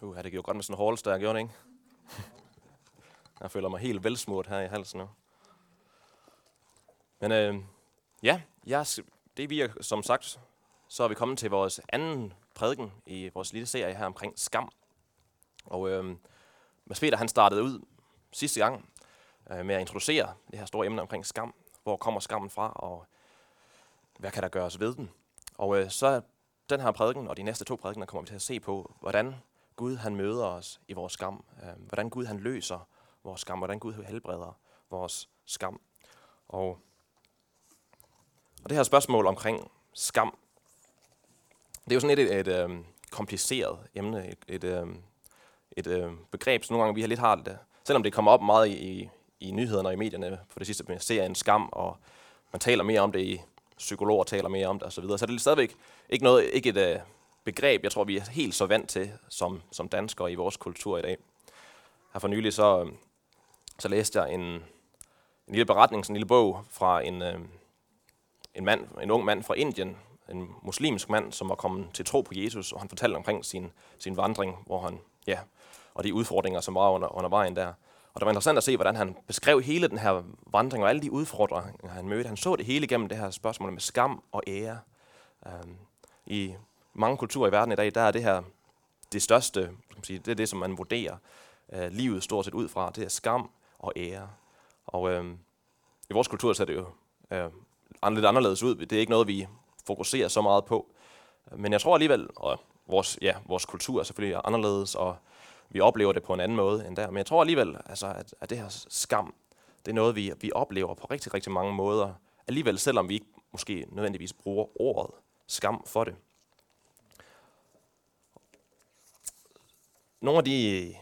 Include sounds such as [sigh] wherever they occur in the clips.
Uh, det gjorde godt med sådan en hårlster, jeg gjorde det, ikke? [laughs] Jeg føler mig helt velsmurt her i halsen nu. Men øh, ja, jeg, det vi er, som sagt, så er vi kommet til vores anden prædiken i vores lille serie her omkring skam. Og øh, Mads Peter, han startede ud sidste gang øh, med at introducere det her store emne omkring skam. Hvor kommer skammen fra, og hvad kan der gøres ved den? Og øh, så den her prædiken og de næste to prædikener kommer vi til at se på, hvordan Gud han møder os i vores skam. Øh, hvordan Gud han løser vores skam. Hvordan Gud helbreder vores skam. Og, og det her spørgsmål omkring skam, det er jo sådan et, et, et øh, kompliceret emne. Et, et, øh, et øh, begreb, som nogle gange vi har lidt har det. Selvom det kommer op meget i, i, nyhederne og i medierne på det sidste med serien Skam, og man taler mere om det i psykologer taler mere om det osv. Så, videre. så det er stadigvæk ikke, noget, ikke et øh, begreb, jeg tror, vi er helt så vant til som, som danskere i vores kultur i dag. Her for nylig så, så læste jeg en, en lille beretning, sådan en lille bog fra en, øh, en, mand, en ung mand fra Indien, en muslimsk mand, som var kommet til tro på Jesus, og han fortalte omkring sin, sin vandring, hvor han, ja, og de udfordringer, som var under, under vejen der. Og det var interessant at se, hvordan han beskrev hele den her vandring og alle de udfordringer, han mødte. Han så det hele igennem det her spørgsmål med skam og ære. Um, I mange kulturer i verden i dag, der er det her det største, kan man sige, det er det, som man vurderer øh, livet stort set ud fra. Det er skam og ære. Og øh, i vores kultur ser det jo øh, lidt anderledes ud. Det er ikke noget, vi fokuserer så meget på. Men jeg tror alligevel, og vores, ja, vores kultur er selvfølgelig anderledes, og vi oplever det på en anden måde end der. Men jeg tror alligevel, altså, at, at det her skam, det er noget, vi, vi oplever på rigtig, rigtig mange måder. Alligevel, selvom vi ikke måske nødvendigvis bruger ordet skam for det. Nogle af de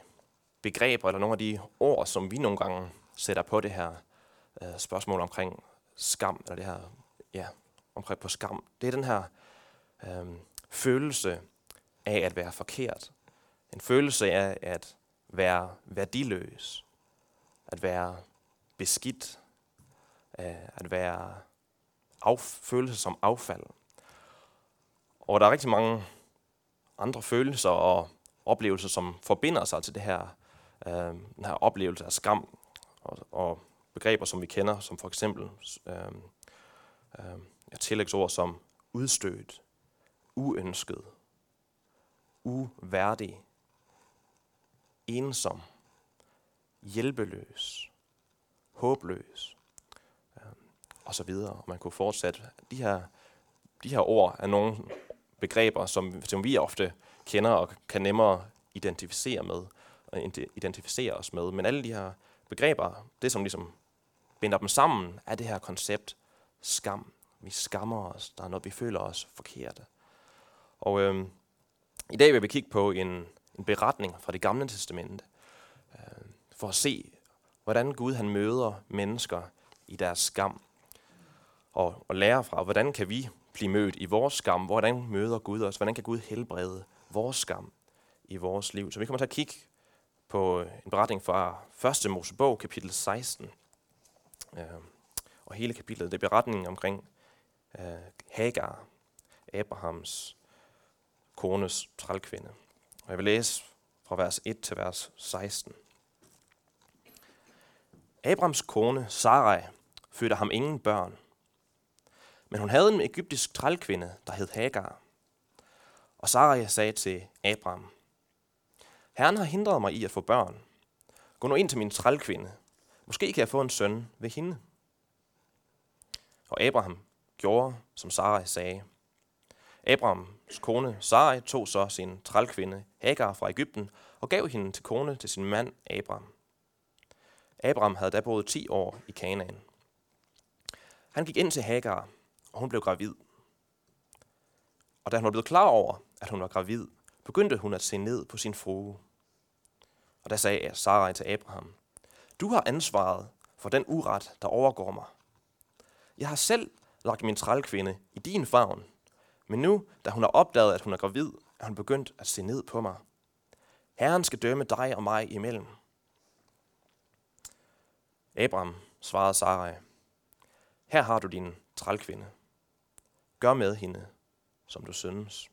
begreber, eller nogle af de ord, som vi nogle gange sætter på det her øh, spørgsmål omkring skam, eller det her, ja, omkring på skam, det er den her øh, følelse af at være forkert. En følelse af at være værdiløs, at være beskidt, øh, at være af, følelse som affald. Og der er rigtig mange andre følelser og oplevelser, som forbinder sig til det her, øh, den her oplevelse af skam og, og begreber, som vi kender, som for eksempel øh, øh, tillægsord som udstødt, uønsket, uværdig, ensom, hjælpeløs, håbløs øh, og så videre. Man kunne fortsætte. De her, de her ord er nogle begreber, som, som vi ofte kender og kan nemmere identificere med, øh, og identificere os med. Men alle de her begreber, det som ligesom binder dem sammen, er det her koncept skam. Vi skammer os. Der er noget, vi føler os forkerte. Og øhm, i dag vil vi kigge på en, en beretning fra det gamle testamente, øh, for at se, hvordan Gud han møder mennesker i deres skam, og, og lære fra, hvordan kan vi blive mødt i vores skam, hvordan møder Gud os, hvordan kan Gud helbrede vores skam i vores liv. Så vi kommer til at kigge på en beretning fra 1. Mosebog, kapitel 16. Øhm, og hele kapitlet, det er beretningen omkring øh, Hagar, Abrahams kones trælkvinde. Og jeg vil læse fra vers 1 til vers 16. Abrams kone, Sarai, fødte ham ingen børn. Men hun havde en egyptisk trælkvinde, der hed Hagar. Og Sarai sagde til Abraham, Herren har hindret mig i at få børn. Gå nu ind til min trælkvinde. Måske kan jeg få en søn ved hende. Og Abraham gjorde, som Sarai sagde. Abrahams kone Sarai tog så sin trælkvinde Hagar fra Ægypten og gav hende til kone til sin mand Abraham. Abraham havde da boet 10 år i Kanaan. Han gik ind til Hagar, og hun blev gravid. Og da hun var blevet klar over, at hun var gravid, begyndte hun at se ned på sin frue. Og der sagde Sarai til Abraham, Du har ansvaret for den uret, der overgår mig. Jeg har selv lagt min trælkvinde i din favn, men nu, da hun har opdaget, at hun er gravid, er hun begyndt at se ned på mig. Herren skal dømme dig og mig imellem. Abraham svarede Sarai, her har du din trælkvinde. Gør med hende, som du synes.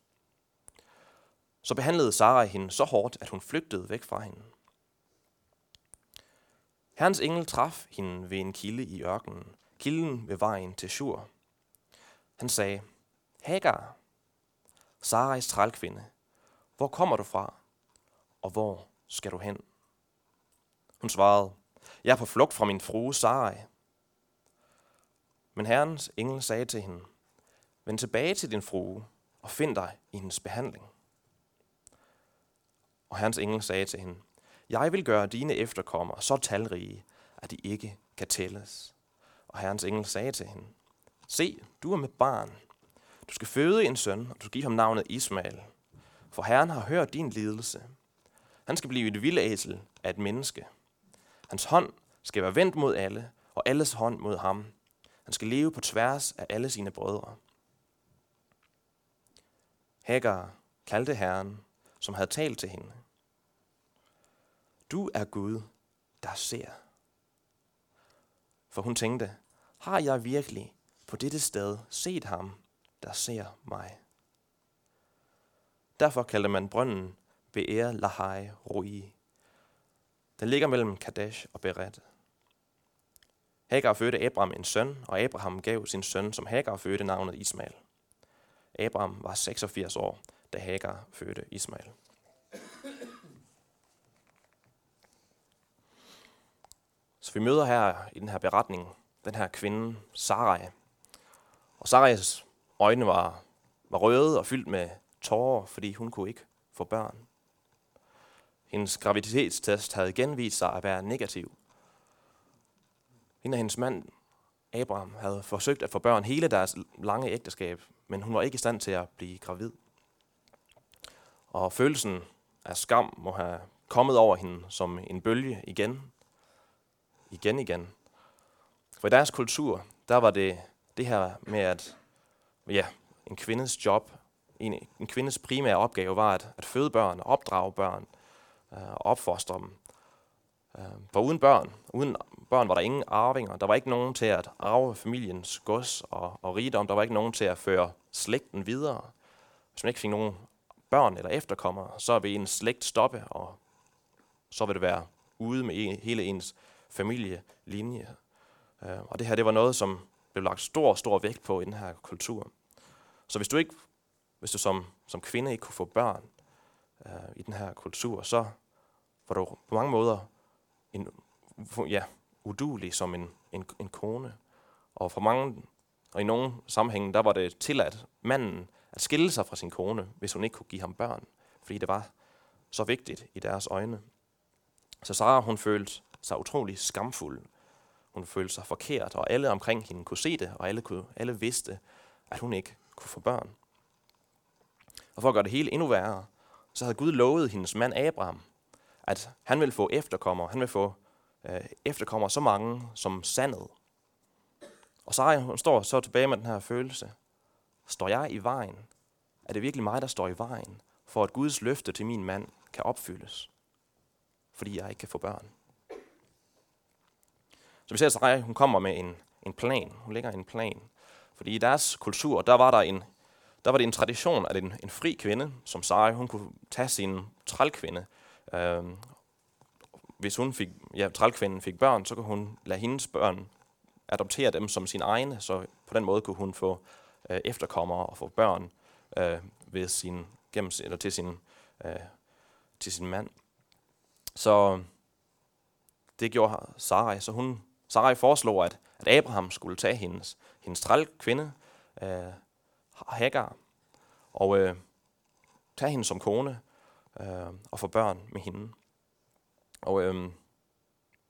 så behandlede Sarai hende så hårdt, at hun flygtede væk fra hende. Herrens engel traf hende ved en kilde i ørkenen, kilden ved vejen til Shur. Han sagde, Hagar, Sarais trælkvinde, hvor kommer du fra, og hvor skal du hen? Hun svarede, jeg er på flugt fra min frue Sarai. Men herrens engel sagde til hende, vend tilbage til din frue og find dig i hendes behandling. Og herrens engel sagde til hende, jeg vil gøre dine efterkommere så talrige, at de ikke kan tælles. Og herrens engel sagde til hende, se, du er med barn. Du skal føde en søn, og du skal give ham navnet Ismael. For Herren har hørt din lidelse. Han skal blive et vildæsel af et menneske. Hans hånd skal være vendt mod alle, og alles hånd mod ham. Han skal leve på tværs af alle sine brødre. Hagar kaldte Herren, som havde talt til hende. Du er Gud, der ser. For hun tænkte, har jeg virkelig på dette sted set ham, der ser mig? Derfor kaldte man brønden Be'er Lahai Rui. Den ligger mellem Kadesh og Beret. Hagar fødte Abraham en søn, og Abraham gav sin søn, som Hagar fødte, navnet Ismael. Abraham var 86 år, da Hagar fødte Ismael. Så vi møder her i den her beretning den her kvinde, Sarai. Og Sarais øjne var, var røde og fyldt med tårer, fordi hun kunne ikke få børn. Hendes graviditetstest havde igen vist sig at være negativ. Hende og hendes mand, Abraham, havde forsøgt at få børn hele deres lange ægteskab, men hun var ikke i stand til at blive gravid. Og følelsen af skam må have kommet over hende som en bølge igen, igen igen. For i deres kultur, der var det det her med, at ja, en kvindes job, en, en kvindes primære opgave var at, at føde børn, opdrage børn øh, og opfostre dem. Øh, for uden børn, uden børn var der ingen arvinger. Der var ikke nogen til at arve familiens gods og, og rigdom. Der var ikke nogen til at føre slægten videre. Hvis man ikke fik nogen børn eller efterkommere, så vil en slægt stoppe, og så vil det være ude med en, hele ens familielinje. Øh, og det her, det var noget, som blev lagt stor, stor vægt på i den her kultur. Så hvis du ikke, hvis du som, som kvinde ikke kunne få børn øh, i den her kultur, så var du på mange måder en, ja, udulig som en, en, en kone. Og for mange, og i nogle sammenhænge, der var det tilladt manden at skille sig fra sin kone, hvis hun ikke kunne give ham børn, fordi det var så vigtigt i deres øjne. Så Sara, hun følte sig utrolig skamfuld. Hun følte sig forkert, og alle omkring hende kunne se det, og alle, kunne, alle vidste, at hun ikke kunne få børn. Og for at gøre det hele endnu værre, så havde Gud lovet hendes mand Abraham, at han vil få efterkommere. Han vil få øh, efterkommere så mange som sandet. Og Sarai, hun står så tilbage med den her følelse. Står jeg i vejen? Er det virkelig mig, der står i vejen, for at Guds løfte til min mand kan opfyldes? Fordi jeg ikke kan få børn. Så vi ser, at Sarai, hun kommer med en, en plan. Hun lægger en plan. Fordi i deres kultur, der var der en, der var det en tradition, at en, en fri kvinde, som Sarai, hun kunne tage sin trælkvinde. Øh, hvis hun fik, ja, trælkvinden fik børn, så kunne hun lade hendes børn adoptere dem som sin egne, så på den måde kunne hun få øh, efterkommere og få børn øh, ved sin, gennem, eller til, sin, øh, til sin mand. Så det gjorde Sarai, så hun Sarai foreslog, at, at Abraham skulle tage hendes, hendes trælkvinde, øh, Hagar, og øh, tage hende som kone øh, og få børn med hende. Og øh,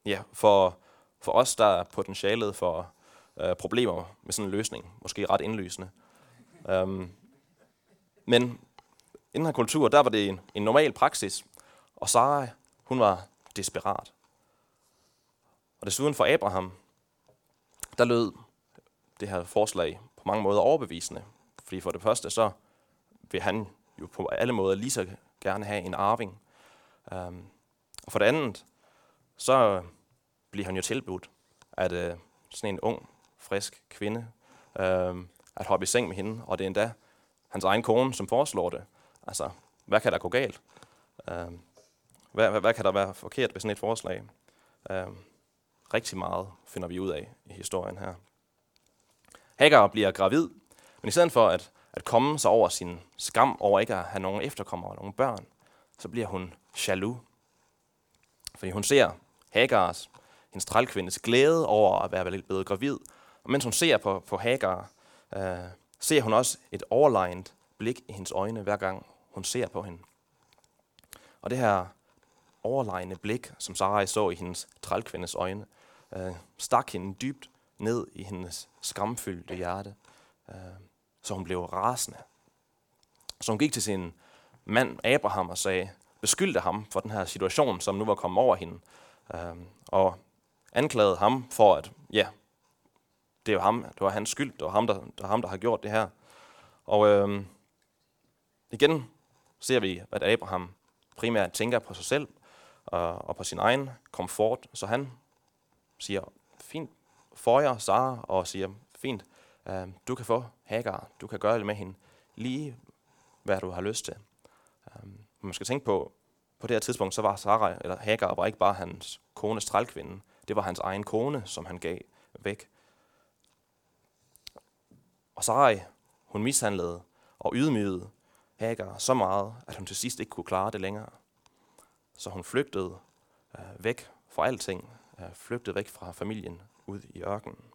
ja, for, for os, der er potentialet for øh, problemer med sådan en løsning, måske ret indlysende. Øh, men i den her kultur, der var det en, en normal praksis, og Sara, hun var desperat. Og desuden for Abraham, der lød det her forslag på mange måder overbevisende. Fordi for det første, så vil han jo på alle måder lige så gerne have en arving. Um, og for det andet, så bliver han jo tilbudt, at uh, sådan en ung, frisk kvinde, uh, at hoppe i seng med hende, og det er endda hans egen kone, som foreslår det. Altså, hvad kan der gå galt? Øh, hvad, hvad, hvad kan der være forkert ved sådan et forslag? Øh, rigtig meget finder vi ud af i historien her. Hagar bliver gravid, men i stedet for at, at komme sig over sin skam over ikke at have nogen efterkommere og nogen børn, så bliver hun jaloux. Fordi hun ser Hagars, hendes trælkvindes glæde over at være blevet gravid. Og mens hun ser på, på Hagar, øh, ser hun også et overlegnet blik i hendes øjne, hver gang hun ser på hende. Og det her overlegne blik, som Sarai så i hendes trælkvindes øjne, øh, stak hende dybt ned i hendes skamfyldte hjerte, øh, så hun blev rasende. Så hun gik til sin mand Abraham og sagde, beskyldte ham for den her situation, som nu var kommet over hende, øh, og anklagede ham for, at ja, det var ham, det var hans skyld, det var ham, der, det var ham, der har gjort det her. Og øh, igen ser vi, at Abraham primært tænker på sig selv og, og på sin egen komfort, så han siger, fint, føjer Sara og siger, fint, øh, du kan få Hagar, du kan gøre det med hende, lige hvad du har lyst til. Um, man skal tænke på, på det her tidspunkt, så var Sarah, eller Hagar var ikke bare hans kones trælkvinde, det var hans egen kone, som han gav væk. Og Sarai, hun mishandlede og ydmygede Hagar så meget, at hun til sidst ikke kunne klare det længere. Så hun flygtede øh, væk fra alting, øh, flygtede væk fra familien ud i ørkenen.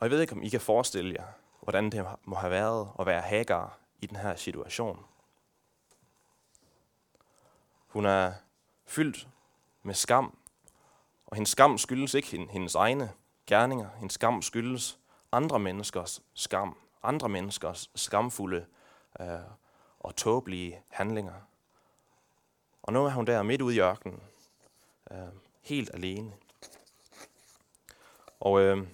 Og jeg ved ikke, om I kan forestille jer, hvordan det må have været at være Hagar i den her situation. Hun er fyldt med skam, og hendes skam skyldes ikke hendes egne gerninger. Hendes skam skyldes andre menneskers skam, andre menneskers skamfulde øh, og tåbelige handlinger. Og nu er hun der midt ude i ørkenen, øh, helt alene. Og øh,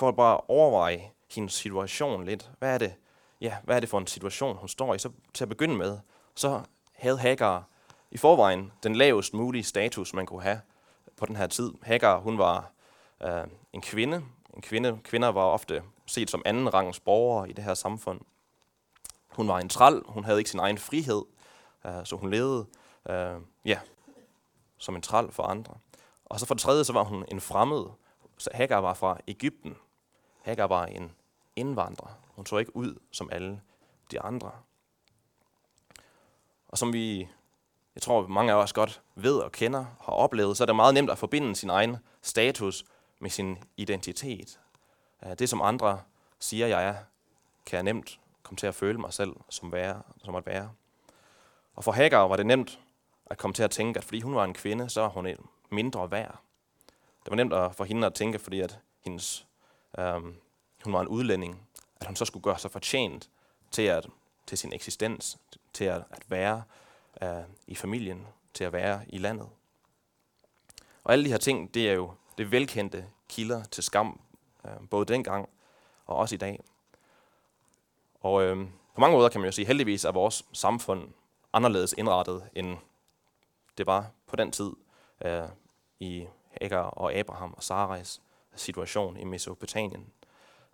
for at bare overveje hendes situation lidt, hvad er det, ja, hvad er det for en situation, hun står i? Så til at begynde med, så havde Hagar i forvejen den lavest mulige status, man kunne have på den her tid. Hagar, hun var øh, en kvinde. En kvinde. Kvinder var ofte set som anden rangs borgere i det her samfund. Hun var en træl, hun havde ikke sin egen frihed, øh, så hun levede øh, ja, som en træl for andre. Og så for det tredje, så var hun en fremmed. Så Hagar var fra Ægypten. Hagar var en indvandrer. Hun så ikke ud som alle de andre. Og som vi, jeg tror mange af os godt ved og kender, har oplevet, så er det meget nemt at forbinde sin egen status med sin identitet. Øh, det, som andre siger, jeg er, kan jeg nemt komme til at føle mig selv som, være, som at være. Og for Hagar var det nemt at komme til at tænke, at fordi hun var en kvinde, så var hun mindre værd. Det var nemt at for hende at tænke, fordi at hendes, øhm, hun var en udlænding, at hun så skulle gøre sig fortjent til, at, til sin eksistens, til at, at være øh, i familien, til at være i landet. Og alle de her ting, det er jo det velkendte kilder til skam, øh, både dengang og også i dag. Og øh, på mange måder kan man jo sige, heldigvis er vores samfund anderledes indrettet, end det var på den tid øh, i Hagar og Abraham og Sarais situation i Mesopotamien.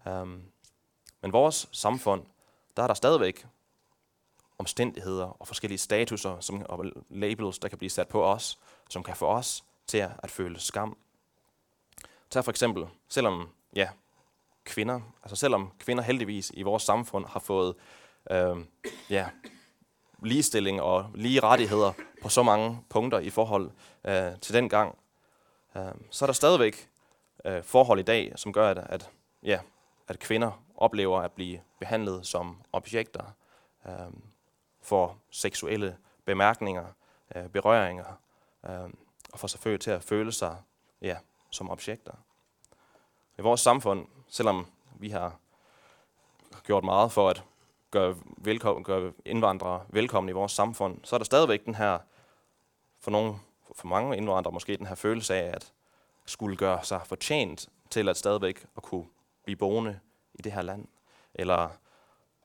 Um, men vores samfund, der er der stadigvæk omstændigheder og forskellige statuser som, og labels, der kan blive sat på os, som kan få os til at, at føle skam. Tag for eksempel, selvom ja, kvinder, altså selvom kvinder heldigvis i vores samfund har fået øh, ja, ligestilling og lige rettigheder på så mange punkter i forhold øh, til den gang, øh, så er der stadigvæk øh, forhold i dag, som gør, at, at, ja, at kvinder oplever at blive behandlet som objekter øh, for seksuelle bemærkninger, øh, berøringer, øh, og for selvfølgelig til at føle sig ja, som objekter. I vores samfund, selvom vi har gjort meget for at gøre, velkommen, gøre indvandrere velkomne i vores samfund, så er der stadigvæk den her, for, nogle, for mange indvandrere måske, den her følelse af at skulle gøre sig fortjent til at stadigvæk at kunne blive boende i det her land. Eller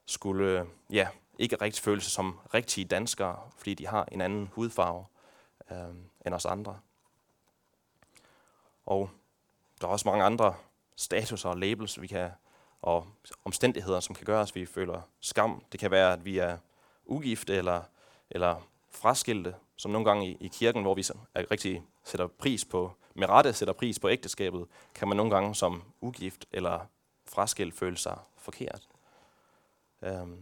skulle ja, ikke rigtig føle sig som rigtige danskere, fordi de har en anden hudfarve øh, end os andre. Og der er også mange andre statuser og labels, vi kan og omstændigheder, som kan gøre, at vi føler skam. Det kan være, at vi er ugifte eller, eller fraskilte, som nogle gange i, i kirken, hvor vi er rigtig sætter pris på, med rette sætter pris på ægteskabet, kan man nogle gange som ugift eller fraskilt føle sig forkert. Øhm,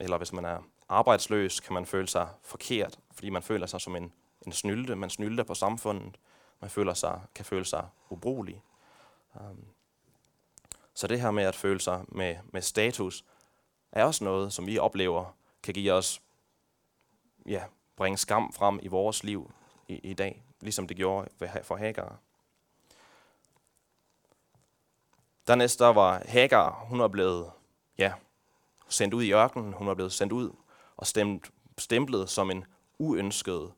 eller hvis man er arbejdsløs, kan man føle sig forkert, fordi man føler sig som en, en snylde. Man snylder på samfundet. Man føler sig, kan føle sig ubrugelig. Øhm, så det her med at føle sig med, med status, er også noget, som vi oplever, kan give os, ja, bringe skam frem i vores liv i, i dag, ligesom det gjorde for Hagar. Dernæst der var Hagar, hun var blevet ja, sendt ud i ørkenen, hun var blevet sendt ud og stemt, stemplet som en uønsket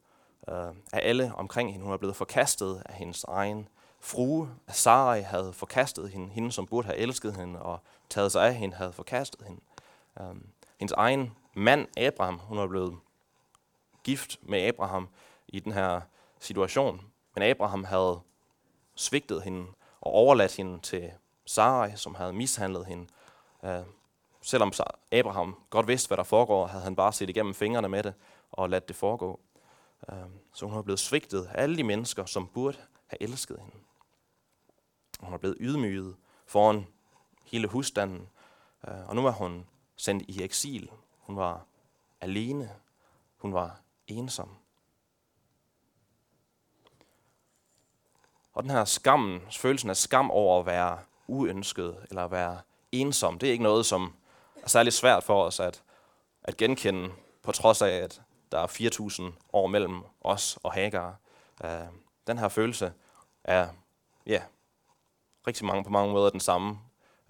øh, af alle omkring hende. Hun var blevet forkastet af hendes egen frue. Sarai havde forkastet hende. Hende, som burde have elsket hende og taget sig af hende, havde forkastet hende. Øh, hendes egen mand, Abraham, hun var blevet gift med Abraham i den her situation. Men Abraham havde svigtet hende og overladt hende til Sarai, som havde mishandlet hende. Øh, selvom Abraham godt vidste, hvad der foregår, havde han bare set igennem fingrene med det og ladt det foregå. Øh, så hun var blevet svigtet af alle de mennesker, som burde have elsket hende. Hun var blevet ydmyget foran hele husstanden, øh, og nu var hun sendt i eksil. Hun var alene. Hun var ensom. Og den her skammen, følelsen af skam over at være uønsket eller at være ensom, det er ikke noget, som er særlig svært for os at, at genkende, på trods af, at der er 4.000 år mellem os og Hagar. Uh, den her følelse er ja, rigtig mange på mange måder den samme,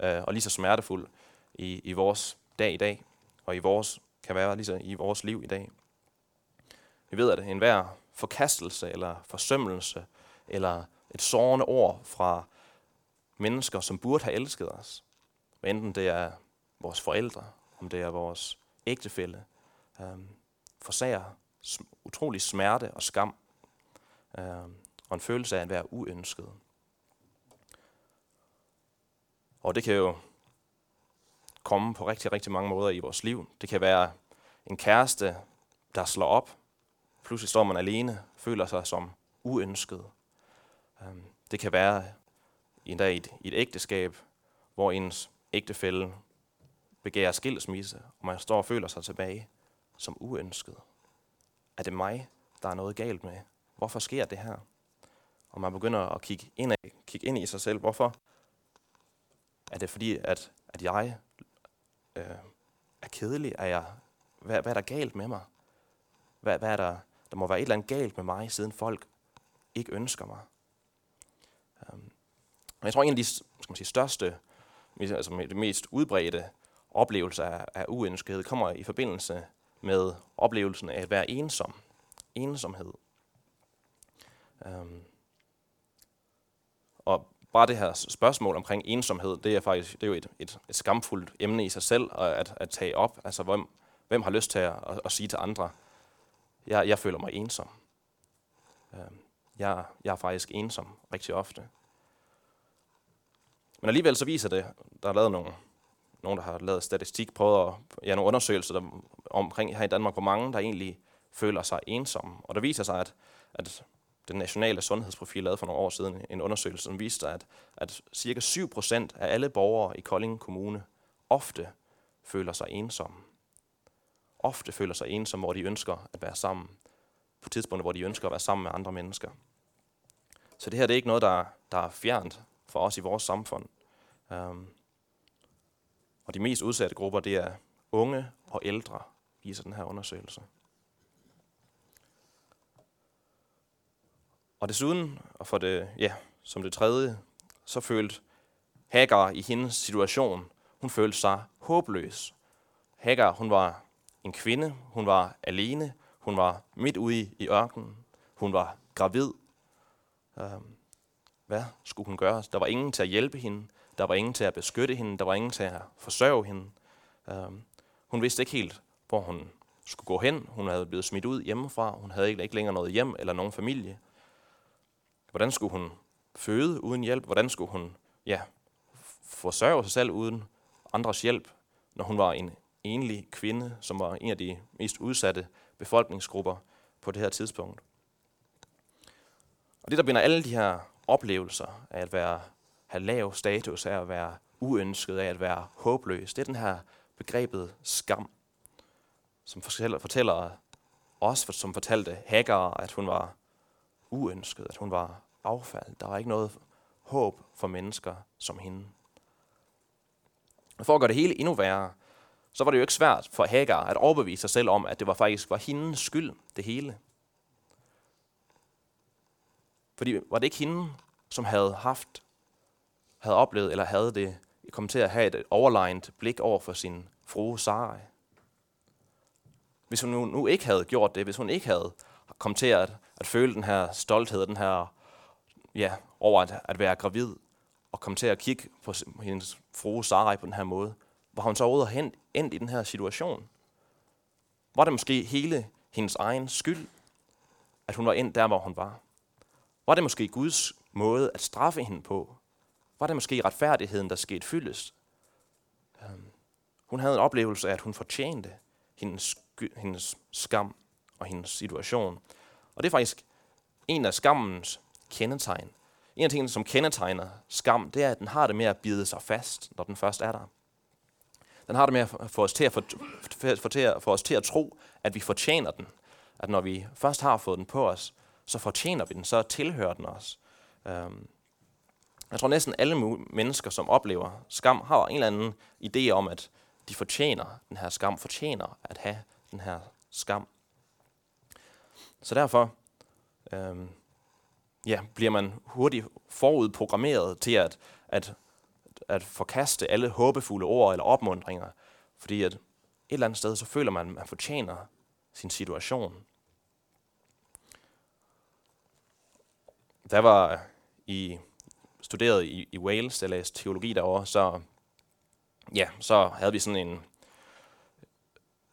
uh, og lige så smertefuld i, i vores dag i dag, og i vores, kan være lige så i vores liv i dag. Vi ved, at enhver forkastelse eller forsømmelse eller et sårende ord fra mennesker, som burde have elsket os, enten det er vores forældre, om det er vores ægtefælle, øh, forsager utrolig smerte og skam, øh, og en følelse af at være uønsket. Og det kan jo komme på rigtig, rigtig mange måder i vores liv. Det kan være en kæreste, der slår op. Pludselig står man alene, føler sig som uønsket. Øhm, det kan være endda i et, i et ægteskab, hvor ens ægtefælle begærer skilsmisse, og man står og føler sig tilbage som uønsket. Er det mig, der er noget galt med? Hvorfor sker det her? Og man begynder at kigge ind, af, kigge ind i sig selv. Hvorfor? Er det fordi, at, at jeg øh, er kedelig? Er jeg, hvad, hvad er der galt med mig? Hvad, hvad er der, der må være et eller andet galt med mig, siden folk ikke ønsker mig. Um, jeg tror, en af de skal man sige, største, altså det mest udbredte oplevelse af, af uønskethed kommer i forbindelse med oplevelsen af at være ensom. Ensomhed. Um, og bare det her spørgsmål omkring ensomhed, det er faktisk det er jo et, et, et skamfuldt emne i sig selv at, at tage op. Altså, hvem, hvem har lyst til at, at, at sige til andre, jeg, jeg føler mig ensom. Um, jeg, jeg er faktisk ensom rigtig ofte. Men alligevel så viser det, der er lavet nogle nogen, der har lavet statistik, prøvet at, ja, nogle undersøgelser der, omkring her i Danmark, hvor mange der egentlig føler sig ensomme. Og der viser sig, at, at den nationale sundhedsprofil lavede for nogle år siden en undersøgelse, som viste, at, at cirka 7% af alle borgere i Kolding Kommune ofte føler sig ensomme. Ofte føler sig ensomme, hvor de ønsker at være sammen. På tidspunkter, hvor de ønsker at være sammen med andre mennesker. Så det her det er ikke noget, der, der er fjernt for os i vores samfund. Um, og de mest udsatte grupper, det er unge og ældre, viser den her undersøgelse. Og desuden, og for det, ja, som det tredje, så følte Hagar i hendes situation, hun følte sig håbløs. Hagar, hun var en kvinde, hun var alene, hun var midt ude i ørkenen, hun var gravid. Øhm, hvad skulle hun gøre? Der var ingen til at hjælpe hende. Der var ingen til at beskytte hende. Der var ingen til at forsørge hende. Um, hun vidste ikke helt, hvor hun skulle gå hen. Hun havde blevet smidt ud hjemmefra. Hun havde ikke længere noget hjem eller nogen familie. Hvordan skulle hun føde uden hjælp? Hvordan skulle hun ja, forsørge sig selv uden andres hjælp, når hun var en enlig kvinde, som var en af de mest udsatte befolkningsgrupper på det her tidspunkt. Og det, der binder alle de her oplevelser af at være, have lav status, af at være uønsket, af at være håbløs, det er den her begrebet skam, som fortæller, fortæller os, som fortalte Hagar, at hun var uønsket, at hun var affald. Der var ikke noget håb for mennesker som hende. Og for at gøre det hele endnu værre, så var det jo ikke svært for Hagar at overbevise sig selv om, at det var faktisk var hendes skyld, det hele. Fordi var det ikke hende, som havde haft, havde oplevet, eller havde det, kom til at have et overlegnet blik over for sin frue Sarai? Hvis hun nu, nu ikke havde gjort det, hvis hun ikke havde kommet til at, at føle den her stolthed, den her, ja, over at, at være gravid, og komme til at kigge på hendes frue Sarai på den her måde, var hun så overhovedet hen, endt i den her situation? Var det måske hele hendes egen skyld, at hun var endt der, hvor hun var? Var det måske Guds måde at straffe hende på? Var det måske retfærdigheden, der skete fyldes? Øhm, hun havde en oplevelse af, at hun fortjente hendes, hendes skam og hendes situation. Og det er faktisk en af skammens kendetegn. En af tingene, som kendetegner skam, det er, at den har det med at bide sig fast, når den først er der. Den har det med at få os til at, for, for, for, for os til at tro, at vi fortjener den. At når vi først har fået den på os, så fortjener vi den, så tilhører den os. Øhm, jeg tror næsten alle mennesker, som oplever skam, har en eller anden idé om, at de fortjener den her skam, fortjener at have den her skam. Så derfor øhm, ja, bliver man hurtigt forudprogrammeret til at, at, at forkaste alle håbefulde ord eller opmundringer, fordi at et eller andet sted, så føler man, at man fortjener sin situation. Der var i, studeret i, i Wales, der læste teologi derovre, så, ja, så havde vi sådan en,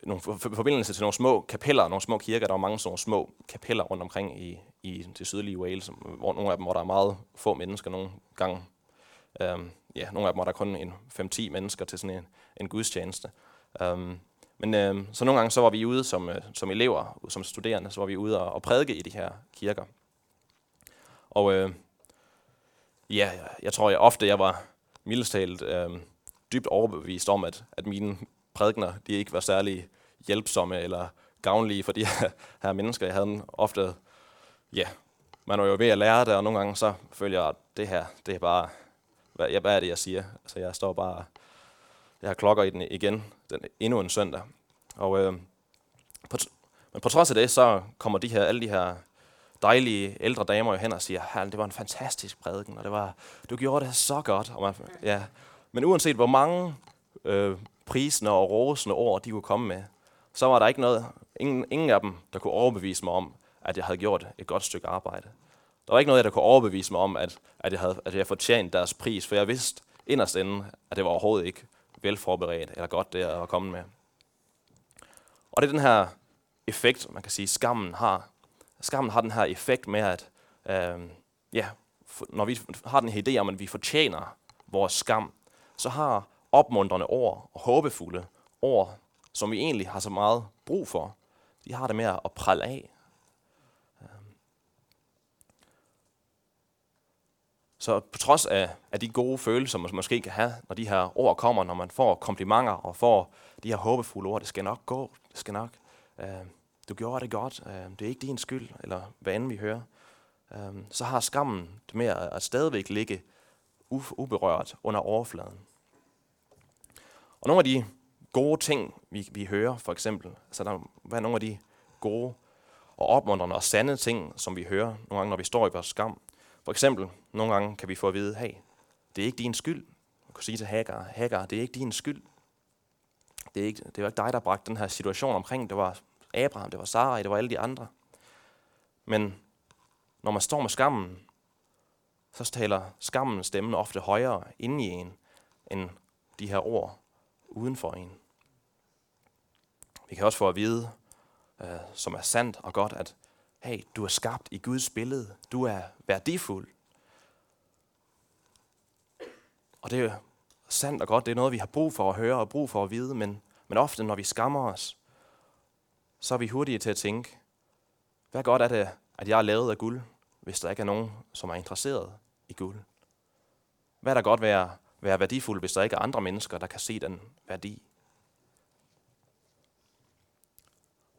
nogle forbindelse til nogle små kapeller, nogle små kirker. Der var mange sådan nogle små kapeller rundt omkring i, i det sydlige Wales, hvor nogle af dem, hvor der er meget få mennesker nogle gange. Øhm, ja, nogle af dem, var der kun en 5-10 mennesker til sådan en, en gudstjeneste. Um, men øh, så nogle gange så var vi ude som, øh, som elever, som studerende, så var vi ude og, og prædike i de her kirker. Og øh, ja, jeg tror jeg ofte, jeg var mildest talt øh, dybt overbevist om, at, at mine prædikner, de ikke var særlig hjælpsomme eller gavnlige for de her, her mennesker. Jeg havde ofte, ja, man var jo ved at lære det, og nogle gange så føler jeg, at det her, det er bare, hvad, jeg, hvad er det, jeg siger? Altså, jeg står bare, jeg har klokker i den igen, den, endnu en søndag. Og, øh, på, men på trods af det, så kommer de her, alle de her dejlige ældre damer jo hen og siger, det var en fantastisk prædiken, og det var, du gjorde det så godt. Og man, ja. Men uanset hvor mange øh, prisende og rosende ord, de kunne komme med, så var der ikke noget, ingen, ingen af dem, der kunne overbevise mig om, at jeg havde gjort et godt stykke arbejde. Der var ikke noget, der kunne overbevise mig om, at, at, jeg, havde, at jeg fortjent deres pris, for jeg vidste inderst inden, at det var overhovedet ikke velforberedt eller godt det at komme med. Og det er den her effekt, man kan sige, skammen har. Skammen har den her effekt med, at øh, ja, når vi har den her idé om, at vi fortjener vores skam, så har opmuntrende ord og håbefulde ord, som vi egentlig har så meget brug for, de har det med at prale af. Så på trods af, af de gode følelser, man måske kan have, når de her ord kommer, når man får komplimenter og får de her håbefulde ord, det skal nok gå, det skal nok, øh, du gjorde det godt, øh, det er ikke din skyld, eller hvad end vi hører, øh, så har skammen det med at, at stadigvæk ligge uberørt under overfladen. Og nogle af de gode ting, vi, vi hører, for eksempel, altså der, hvad er nogle af de gode og opmuntrende og sande ting, som vi hører nogle gange, når vi står i vores skam. For eksempel, nogle gange kan vi få at vide, hey, det er ikke din skyld. Man kan sige til Hagar, Hagar, det er ikke din skyld. Det er ikke, det var ikke dig, der bragte den her situation omkring. Det var Abraham, det var Sarai, det var alle de andre. Men når man står med skammen, så taler skammens stemme ofte højere inde i en, end de her ord uden for en. Vi kan også få at vide, øh, som er sandt og godt, at hey, du er skabt i Guds billede. Du er værdifuld. Og det er sandt og godt. Det er noget, vi har brug for at høre og brug for at vide. Men, men ofte, når vi skammer os, så er vi hurtige til at tænke, hvad godt er det, at jeg er lavet af guld, hvis der ikke er nogen, som er interesseret i guld? Hvad er der godt være, være værdifuld, hvis der ikke er andre mennesker, der kan se den værdi?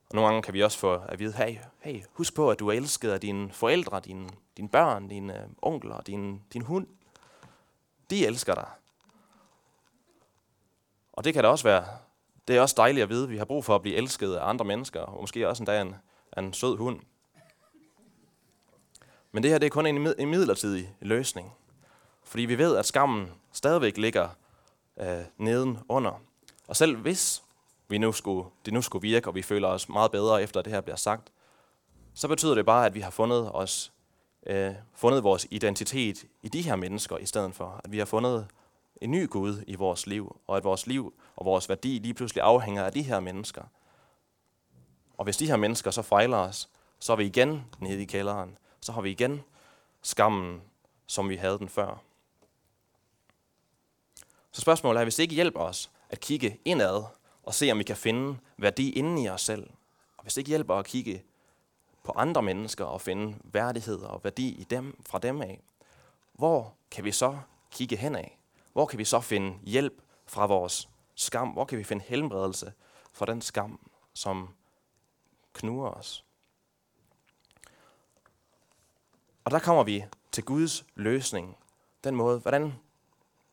Og nogle gange kan vi også få at vide, hey, hey husk på, at du er elsket af dine forældre, dine, dine børn, dine øh, onkler, din, din hund. De elsker dig. Og det kan da også være, det er også dejligt at vide, at vi har brug for at blive elsket af andre mennesker, og måske også endda en, en sød hund. Men det her det er kun en, en midlertidig løsning. Fordi vi ved, at skammen stadigvæk ligger øh, neden under. Og selv hvis vi nu skulle, det nu skulle virke, og vi føler os meget bedre efter, det her bliver sagt, så betyder det bare, at vi har fundet os øh, fundet vores identitet i de her mennesker, i stedet for at vi har fundet en ny Gud i vores liv, og at vores liv og vores værdi lige pludselig afhænger af de her mennesker. Og hvis de her mennesker så fejler os, så er vi igen nede i kælderen. Så har vi igen skammen, som vi havde den før. Så spørgsmålet er, hvis det ikke hjælper os at kigge indad og se, om vi kan finde værdi inden i os selv, og hvis det ikke hjælper at kigge på andre mennesker og finde værdighed og værdi i dem, fra dem af, hvor kan vi så kigge hen af? Hvor kan vi så finde hjælp fra vores skam? Hvor kan vi finde helbredelse fra den skam, som knuger os? Og der kommer vi til Guds løsning. Den måde, hvordan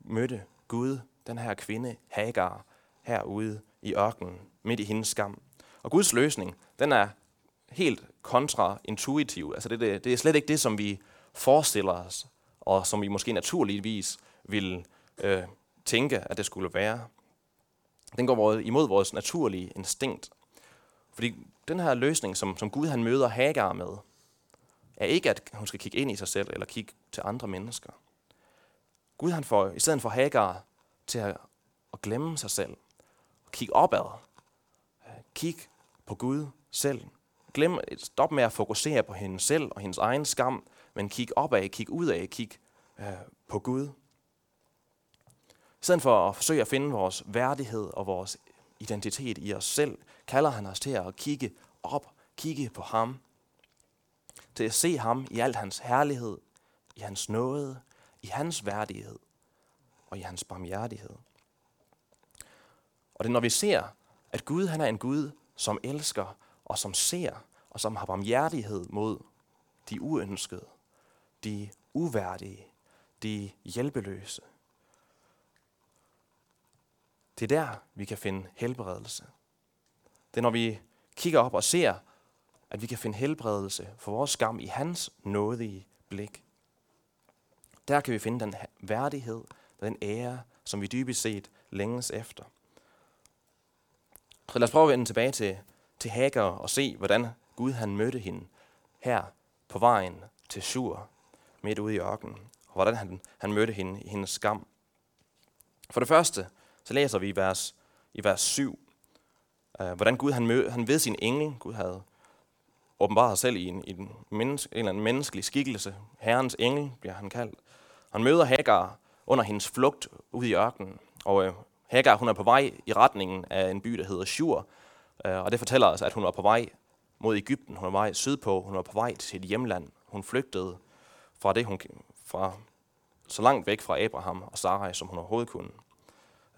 mødte Gud den her kvinde, Hagar, herude i ørkenen, midt i hendes skam. Og Guds løsning, den er helt kontraintuitive. Altså det, det, det er slet ikke det, som vi forestiller os, og som vi måske naturligvis vil øh, tænke, at det skulle være. Den går imod vores naturlige instinkt. Fordi den her løsning, som, som Gud han møder Hagar med, er ikke, at hun skal kigge ind i sig selv eller kigge til andre mennesker. Gud han får, i stedet for Hagar, til at, at glemme sig selv, og kigge opad, kig på Gud selv. Glem, stop med at fokusere på hende selv og hendes egen skam, men kig opad, kig udad, kig øh, på Gud. I stedet for at forsøge at finde vores værdighed og vores identitet i os selv, kalder han os til at kigge op, kigge på ham, til at se ham i al hans herlighed, i hans nåde, i hans værdighed og i hans barmhjertighed. Og det er, når vi ser, at Gud han er en Gud, som elsker og som ser og som har barmhjertighed mod de uønskede, de uværdige, de hjælpeløse. Det er der, vi kan finde helbredelse. Det er, når vi kigger op og ser, at vi kan finde helbredelse for vores skam i hans nådige blik. Der kan vi finde den værdighed, den ære, som vi dybest set længes efter. Så lad os prøve at vende tilbage til, til Hagar og se, hvordan Gud han mødte hende her på vejen til Sur, midt ude i ørkenen, og hvordan han, han mødte hende i hendes skam. For det første, så læser vi i vers, i vers 7, øh, hvordan Gud han, mød, han ved sin engel, Gud havde åbenbart sig selv i en, i en, menneske, en eller anden menneskelig skikkelse, Herrens engel bliver han kaldt. Han møder Hagar under hendes flugt ud i ørkenen, og øh, Hagar hun er på vej i retningen af en by, der hedder Shur, Øh, og det fortæller os, at hun var på vej mod Ægypten. Hun var på vej sydpå. Hun var på vej til sit hjemland. Hun flygtede fra det, hun fra så langt væk fra Abraham og Sarai, som hun overhovedet kunne.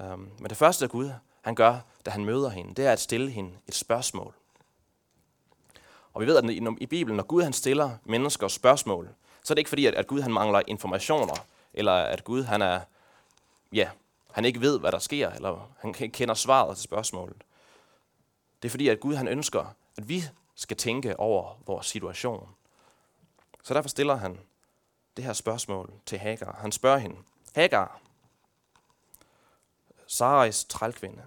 Øhm, men det første Gud, han gør, da han møder hende, det er at stille hende et spørgsmål. Og vi ved, at i Bibelen, når Gud han stiller mennesker spørgsmål, så er det ikke fordi, at Gud han mangler informationer, eller at Gud han er, ja, han ikke ved, hvad der sker, eller han ikke kender svaret til spørgsmålet. Det er fordi, at Gud han ønsker, at vi skal tænke over vores situation. Så derfor stiller han det her spørgsmål til Hagar. Han spørger hende, Hagar, Sarais trælkvinde,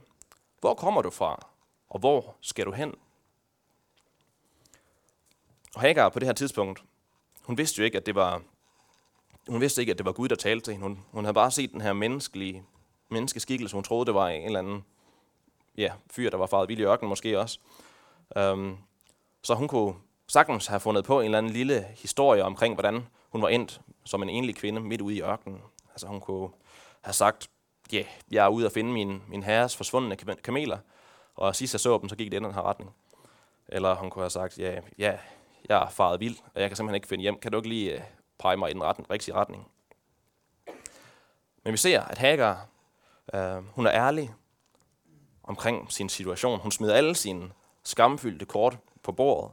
hvor kommer du fra, og hvor skal du hen? Og Hagar på det her tidspunkt, hun vidste jo ikke, at det var, hun vidste ikke, at det var Gud, der talte til hende. Hun, hun havde bare set den her menneskelige menneskeskikkelse. Hun troede, det var en eller anden ja, fyr, der var faret vild i ørkenen måske også. Um, så hun kunne sagtens have fundet på en eller anden lille historie omkring, hvordan hun var endt som en enlig kvinde midt ude i ørkenen. Altså hun kunne have sagt, ja, yeah, jeg er ude at finde min, min herres forsvundne kameler, og sidst jeg så dem, så gik det i den her retning. Eller hun kunne have sagt, ja, ja, jeg er faret vild, og jeg kan simpelthen ikke finde hjem. Kan du ikke lige øh, pege mig i den retning, rigtige retning? Men vi ser, at Hagar, øh, hun er ærlig omkring sin situation. Hun smed alle sine skamfyldte kort på bordet.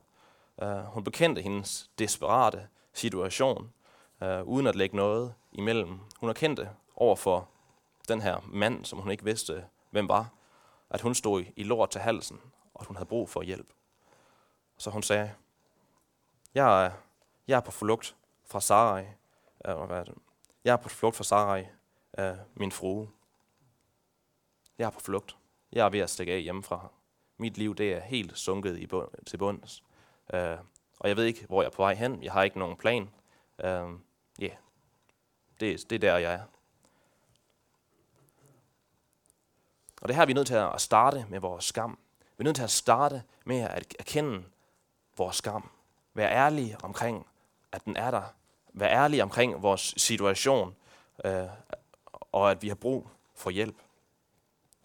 Uh, hun bekendte hendes desperate situation, uh, uden at lægge noget imellem. Hun erkendte over for den her mand, som hun ikke vidste, hvem var, at hun stod i lort til halsen, og at hun havde brug for hjælp. Så hun sagde, jeg er, jeg er på flugt fra Sarai. Uh, hvad er det? Jeg er på flugt fra Sarai, uh, min frue. Jeg er på flugt. Jeg er ved at stikke af hjemmefra. Mit liv det er helt sunket i bund, til bunds. Uh, og jeg ved ikke, hvor jeg er på vej hen. Jeg har ikke nogen plan. Øh, ja, uh, yeah. det, det er der, jeg er. Og det her vi er nødt til at starte med vores skam. Vi er nødt til at starte med at erkende vores skam. Vær ærlige omkring, at den er der. Vær ærlige omkring vores situation, øh, og at vi har brug for hjælp.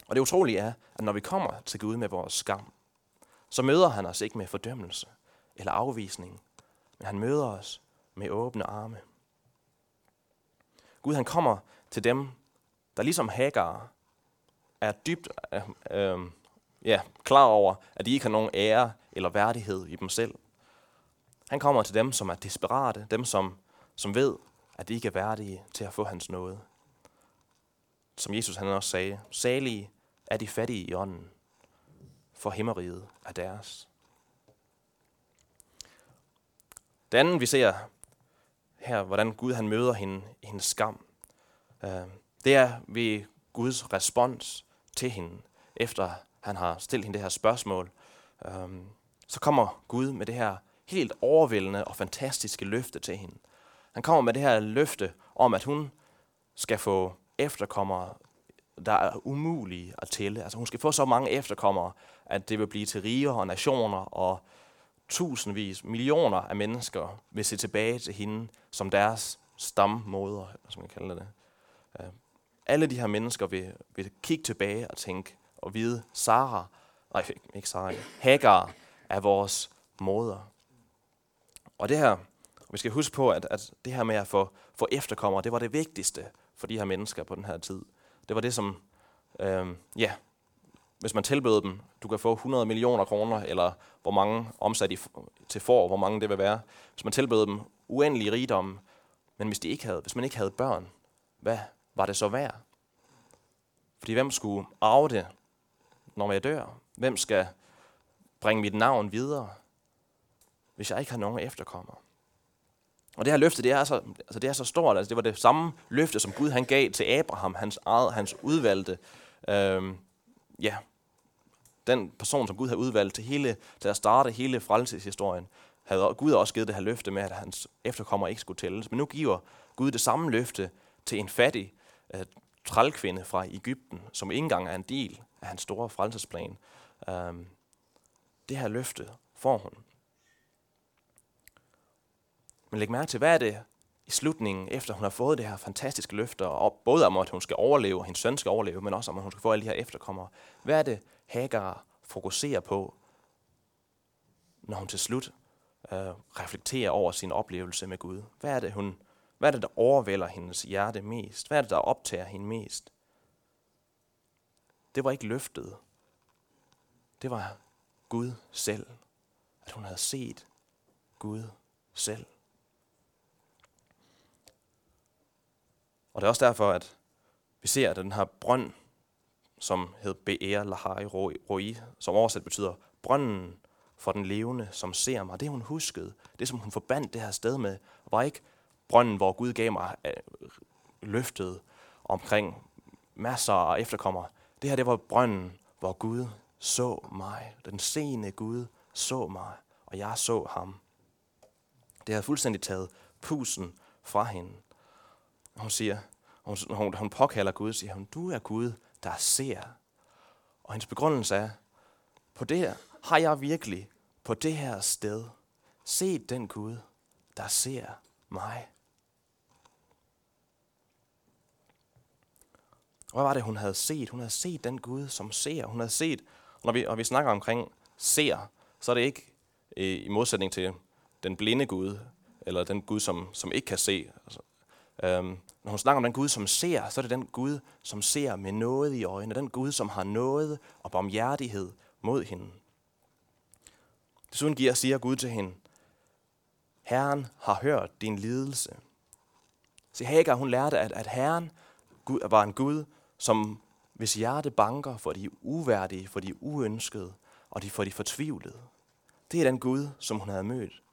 Og det utrolige er, at når vi kommer til Gud med vores skam, så møder han os ikke med fordømmelse eller afvisning, men han møder os med åbne arme. Gud han kommer til dem, der ligesom Hagar er dybt øh, øh, ja, klar over, at de ikke har nogen ære eller værdighed i dem selv. Han kommer til dem, som er desperate, dem, som, som ved, at de ikke er værdige til at få hans nåde. Som Jesus han også sagde, salige er de fattige i ånden, for himmeriget er deres. Det andet, vi ser her, hvordan Gud han møder hende i hendes skam, øh, det er ved Guds respons til hende, efter han har stillet hende det her spørgsmål. Øh, så kommer Gud med det her helt overvældende og fantastiske løfte til hende. Han kommer med det her løfte om, at hun skal få efterkommere, der er umulige at tælle. Altså hun skal få så mange efterkommere, at det vil blive til riger og nationer, og tusindvis, millioner af mennesker vil se tilbage til hende som deres stammoder, som man kalder det. Øh, alle de her mennesker vil, vil kigge tilbage og tænke og vide, Sara, nej ikke Sara, Hagar er vores moder. Og det her, og vi skal huske på, at, at det her med at få, få efterkommere, det var det vigtigste for de her mennesker på den her tid. Det var det, som, øh, ja, hvis man tilbød dem, du kan få 100 millioner kroner, eller hvor mange omsat i, til for, hvor mange det vil være. Hvis man tilbød dem uendelig rigdom, men hvis, de ikke havde, hvis man ikke havde børn, hvad var det så værd? Fordi hvem skulle arve det, når jeg dør? Hvem skal bringe mit navn videre? hvis jeg ikke har nogen efterkommere. Og det her løfte, det er så, altså det er så stort. Altså det var det samme løfte, som Gud han gav til Abraham, hans, eget, hans udvalgte. Øhm, ja, den person, som Gud havde udvalgt til, hele, til at starte hele frelseshistorien, havde Gud også givet det her løfte med, at hans efterkommere ikke skulle tælles. Men nu giver Gud det samme løfte til en fattig øh, trælkvinde fra Ægypten, som ikke engang er en del af hans store frelsesplan. Øhm, det her løfte får hun. Men læg mærke til, hvad er det i slutningen, efter hun har fået det her fantastiske løfter, og både om, at hun skal overleve, hendes søn skal overleve, men også om, at hun skal få alle de her efterkommere. Hvad er det, Hagar fokuserer på, når hun til slut øh, reflekterer over sin oplevelse med Gud? Hvad er det, hun, hvad er det, der overvælder hendes hjerte mest? Hvad er det, der optager hende mest? Det var ikke løftet. Det var Gud selv. At hun havde set Gud selv. Og det er også derfor, at vi ser, at den her brønd, som hed Be'er Lahai Roi, som oversat betyder brønden for den levende, som ser mig. Det hun huskede, det som hun forbandt det her sted med, var ikke brønden, hvor Gud gav mig øh, løftet omkring masser af efterkommere. Det her, det var brønden, hvor Gud så mig. Den seende Gud så mig, og jeg så ham. Det havde fuldstændig taget pusen fra hende. Og hun siger, hun, hun, hun påkalder Gud, siger hun, du er Gud, der ser. Og hendes begrundelse er, på det her har jeg virkelig på det her sted set den Gud, der ser mig. Hvad var det, hun havde set? Hun havde set den Gud, som ser. Hun havde set, når vi, og vi snakker omkring ser, så er det ikke øh, i modsætning til den blinde Gud, eller den Gud, som, som ikke kan se. Altså, øhm, når hun snakker om den Gud, som ser, så er det den Gud, som ser med noget i øjnene. Den Gud, som har noget og barmhjertighed mod hende. Desuden giver, siger Gud til hende, Herren har hørt din lidelse. Så Hagar, hun lærte, at, at Herren Gud, var en Gud, som hvis hjerte banker for de uværdige, for de uønskede og de for de fortvivlede. Det er den Gud, som hun havde mødt.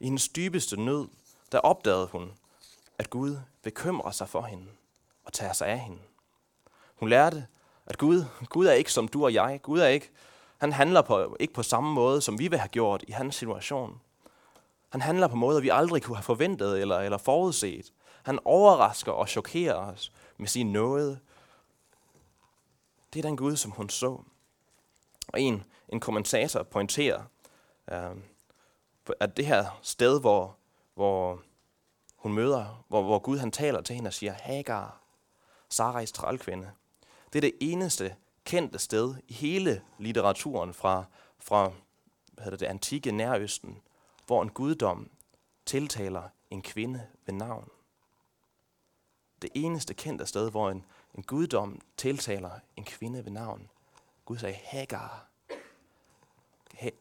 I hendes dybeste nød, der opdagede hun, at Gud bekymrer sig for hende og tager sig af hende. Hun lærte, at Gud, Gud er ikke som du og jeg. Gud er ikke, han handler på, ikke på samme måde, som vi vil have gjort i hans situation. Han handler på måder, vi aldrig kunne have forventet eller, eller forudset. Han overrasker og chokerer os med sin nåde. Det er den Gud, som hun så. Og en, en kommentator pointerer, øh, at det her sted, hvor, hvor hun møder, hvor, hvor Gud han taler til hende og siger, Hagar, Sarais trælkvinde. Det er det eneste kendte sted i hele litteraturen fra, fra hvad hedder det antikke Nærøsten, hvor en guddom tiltaler en kvinde ved navn. Det eneste kendte sted, hvor en, en guddom tiltaler en kvinde ved navn. Gud sagde Hagar.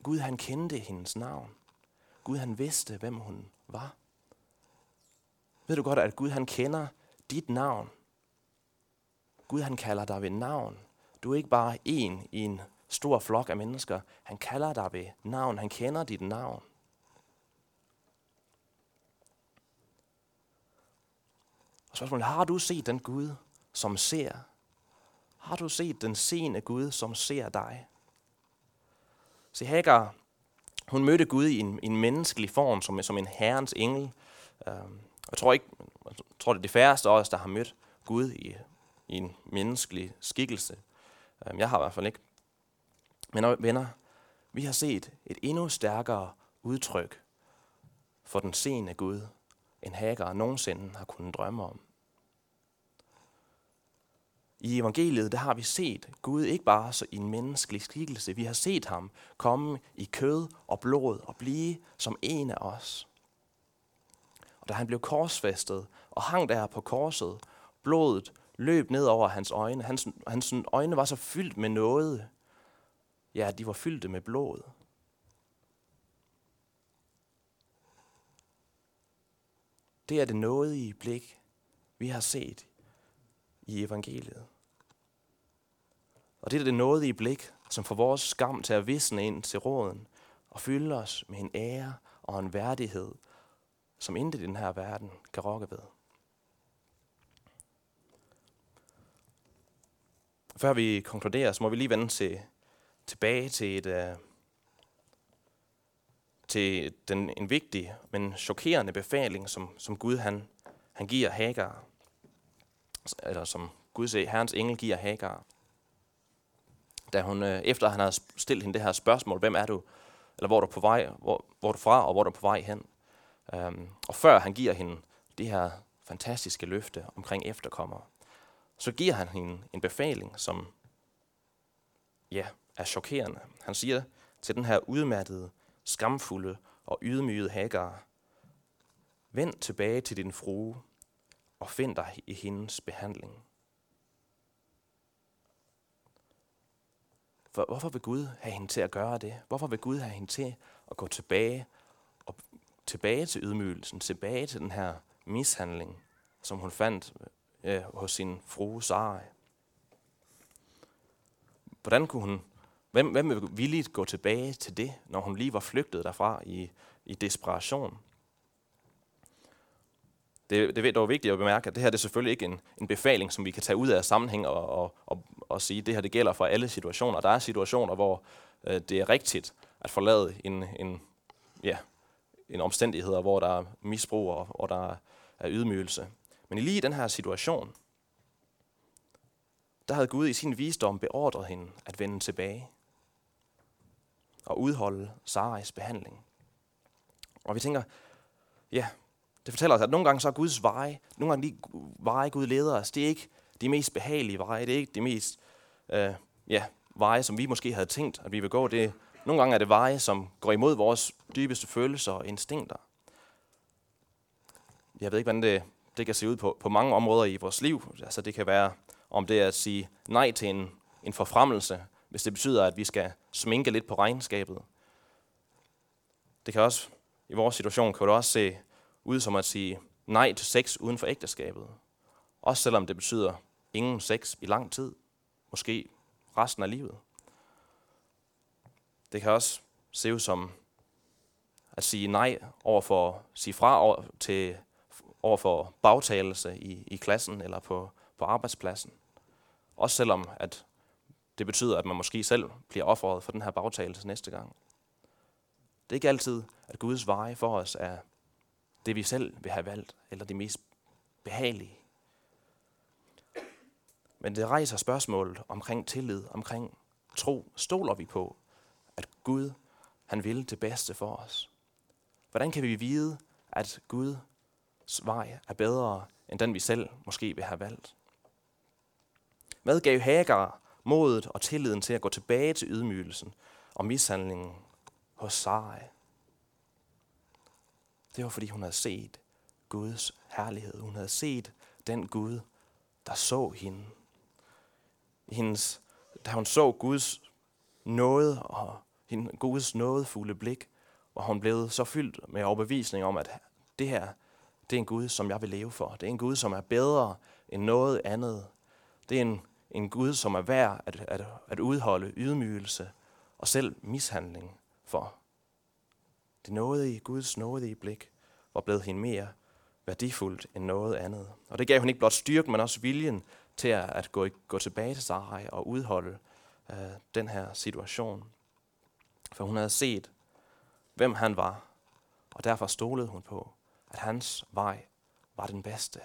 Gud han kendte hendes navn. Gud han vidste, hvem hun var. Ved du godt, at Gud han kender dit navn? Gud han kalder dig ved navn. Du er ikke bare en i en stor flok af mennesker. Han kalder dig ved navn. Han kender dit navn. Og spørgsmålet, har du set den Gud, som ser? Har du set den seende Gud, som ser dig? Se, Hagar, hun mødte Gud i en, en menneskelig form, som, som en herrens engel. Øhm, jeg tror ikke, jeg tror det er de færreste af os, der har mødt Gud i, i en menneskelig skikkelse. Øhm, jeg har i hvert fald ikke. Men venner, vi har set et endnu stærkere udtryk for den seende Gud, end Hagar nogensinde har kunnet drømme om. I evangeliet der har vi set Gud ikke bare så i en menneskelig skikkelse. Vi har set ham komme i kød og blod og blive som en af os. Da han blev korsfæstet og hang der på korset, blodet løb ned over hans øjne. Hans, hans øjne var så fyldt med noget. Ja, de var fyldte med blod. Det er det nådige blik, vi har set i evangeliet. Og det er det nådige blik, som får vores skam til at visne ind til råden og fylde os med en ære og en værdighed, som intet i den her verden kan rokke ved. Før vi konkluderer, så må vi lige vende til, tilbage til, et, uh, til den, en vigtig, men chokerende befaling, som, som Gud han, han giver Hagar. Eller som Gud se, Herrens engel giver Hagar. Da hun, uh, efter han havde stillet hende det her spørgsmål, hvem er du? Eller hvor er du på vej? Hvor, hvor er du fra, og hvor er du på vej hen? Øhm, og før han giver hende det her fantastiske løfte omkring efterkommere, så giver han hende en befaling, som ja, er chokerende. Han siger til den her udmattede, skamfulde og ydmygede Hagar, Vend tilbage til din frue og find dig i hendes behandling. For hvorfor vil Gud have hende til at gøre det? Hvorfor vil Gud have hende til at gå tilbage tilbage til ydmygelsen, tilbage til den her mishandling, som hun fandt øh, hos sin frue Sarai. Hvordan kunne hun, hvem, hvem ville villigt gå tilbage til det, når hun lige var flygtet derfra i, i desperation? Det, det er dog vigtigt at bemærke, at det her det er selvfølgelig ikke en, en befaling, som vi kan tage ud af sammenhæng og, og, og, og sige, at det her det gælder for alle situationer. Der er situationer, hvor øh, det er rigtigt at forlade en, en, ja, en omstændighed, hvor der er misbrug og hvor der er ydmygelse. Men lige i den her situation, der havde Gud i sin visdom beordret hende at vende tilbage og udholde Sarais behandling. Og vi tænker, ja, det fortæller os, at nogle gange så er Guds veje, nogle gange de veje Gud leder os, det er ikke, de mest behagelige veje. Det er ikke de mest øh, ja, veje, som vi måske havde tænkt, at vi vil gå. Det, nogle gange er det veje, som går imod vores dybeste følelser og instinkter. Jeg ved ikke, hvordan det, det kan se ud på, på mange områder i vores liv. Altså det kan være, om det er at sige nej til en, en forfremmelse, hvis det betyder, at vi skal sminke lidt på regnskabet. Det kan også, i vores situation, kan det også se ud som at sige nej til sex uden for ægteskabet. Også selvom det betyder ingen sex i lang tid. Måske resten af livet. Det kan også se ud som at sige nej over for, sige fra over, til, over for bagtagelse i, i klassen eller på, på arbejdspladsen. Også selvom at det betyder, at man måske selv bliver offeret for den her bagtagelse næste gang. Det er ikke altid, at Guds veje for os er det, vi selv vil have valgt, eller det mest behagelige. Men det rejser spørgsmålet omkring tillid, omkring tro. Stoler vi på, at Gud han vil det bedste for os? Hvordan kan vi vide, at Guds vej er bedre end den, vi selv måske vil have valgt? Hvad gav Hagar modet og tilliden til at gå tilbage til ydmygelsen og mishandlingen hos Sarai? Det var, fordi hun havde set Guds herlighed. Hun havde set den Gud, der så hende. Hendes, da hun så Guds nåde og Guds nådefulde blik, og hun blev så fyldt med overbevisning om, at det her, det er en Gud, som jeg vil leve for. Det er en Gud, som er bedre end noget andet. Det er en, en Gud, som er værd at, at, at udholde ydmygelse og selv mishandling for. Det nådige, i Guds nådige blik var blevet hende mere værdifuldt end noget andet. Og det gav hun ikke blot styrken, men også viljen til at, at gå, gå tilbage til Sarai og udholde øh, den her situation. For hun havde set, hvem han var, og derfor stolede hun på, at hans vej var den bedste.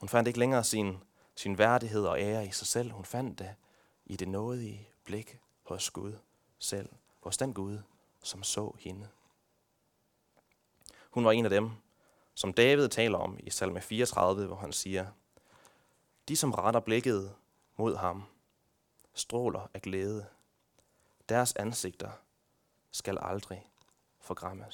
Hun fandt ikke længere sin, sin værdighed og ære i sig selv. Hun fandt det i det nådige blik hos Gud selv. Hos den Gud, som så hende. Hun var en af dem, som David taler om i salme 34, hvor han siger, De, som retter blikket mod ham, stråler af glæde. Deres ansigter skal aldrig forgrammes.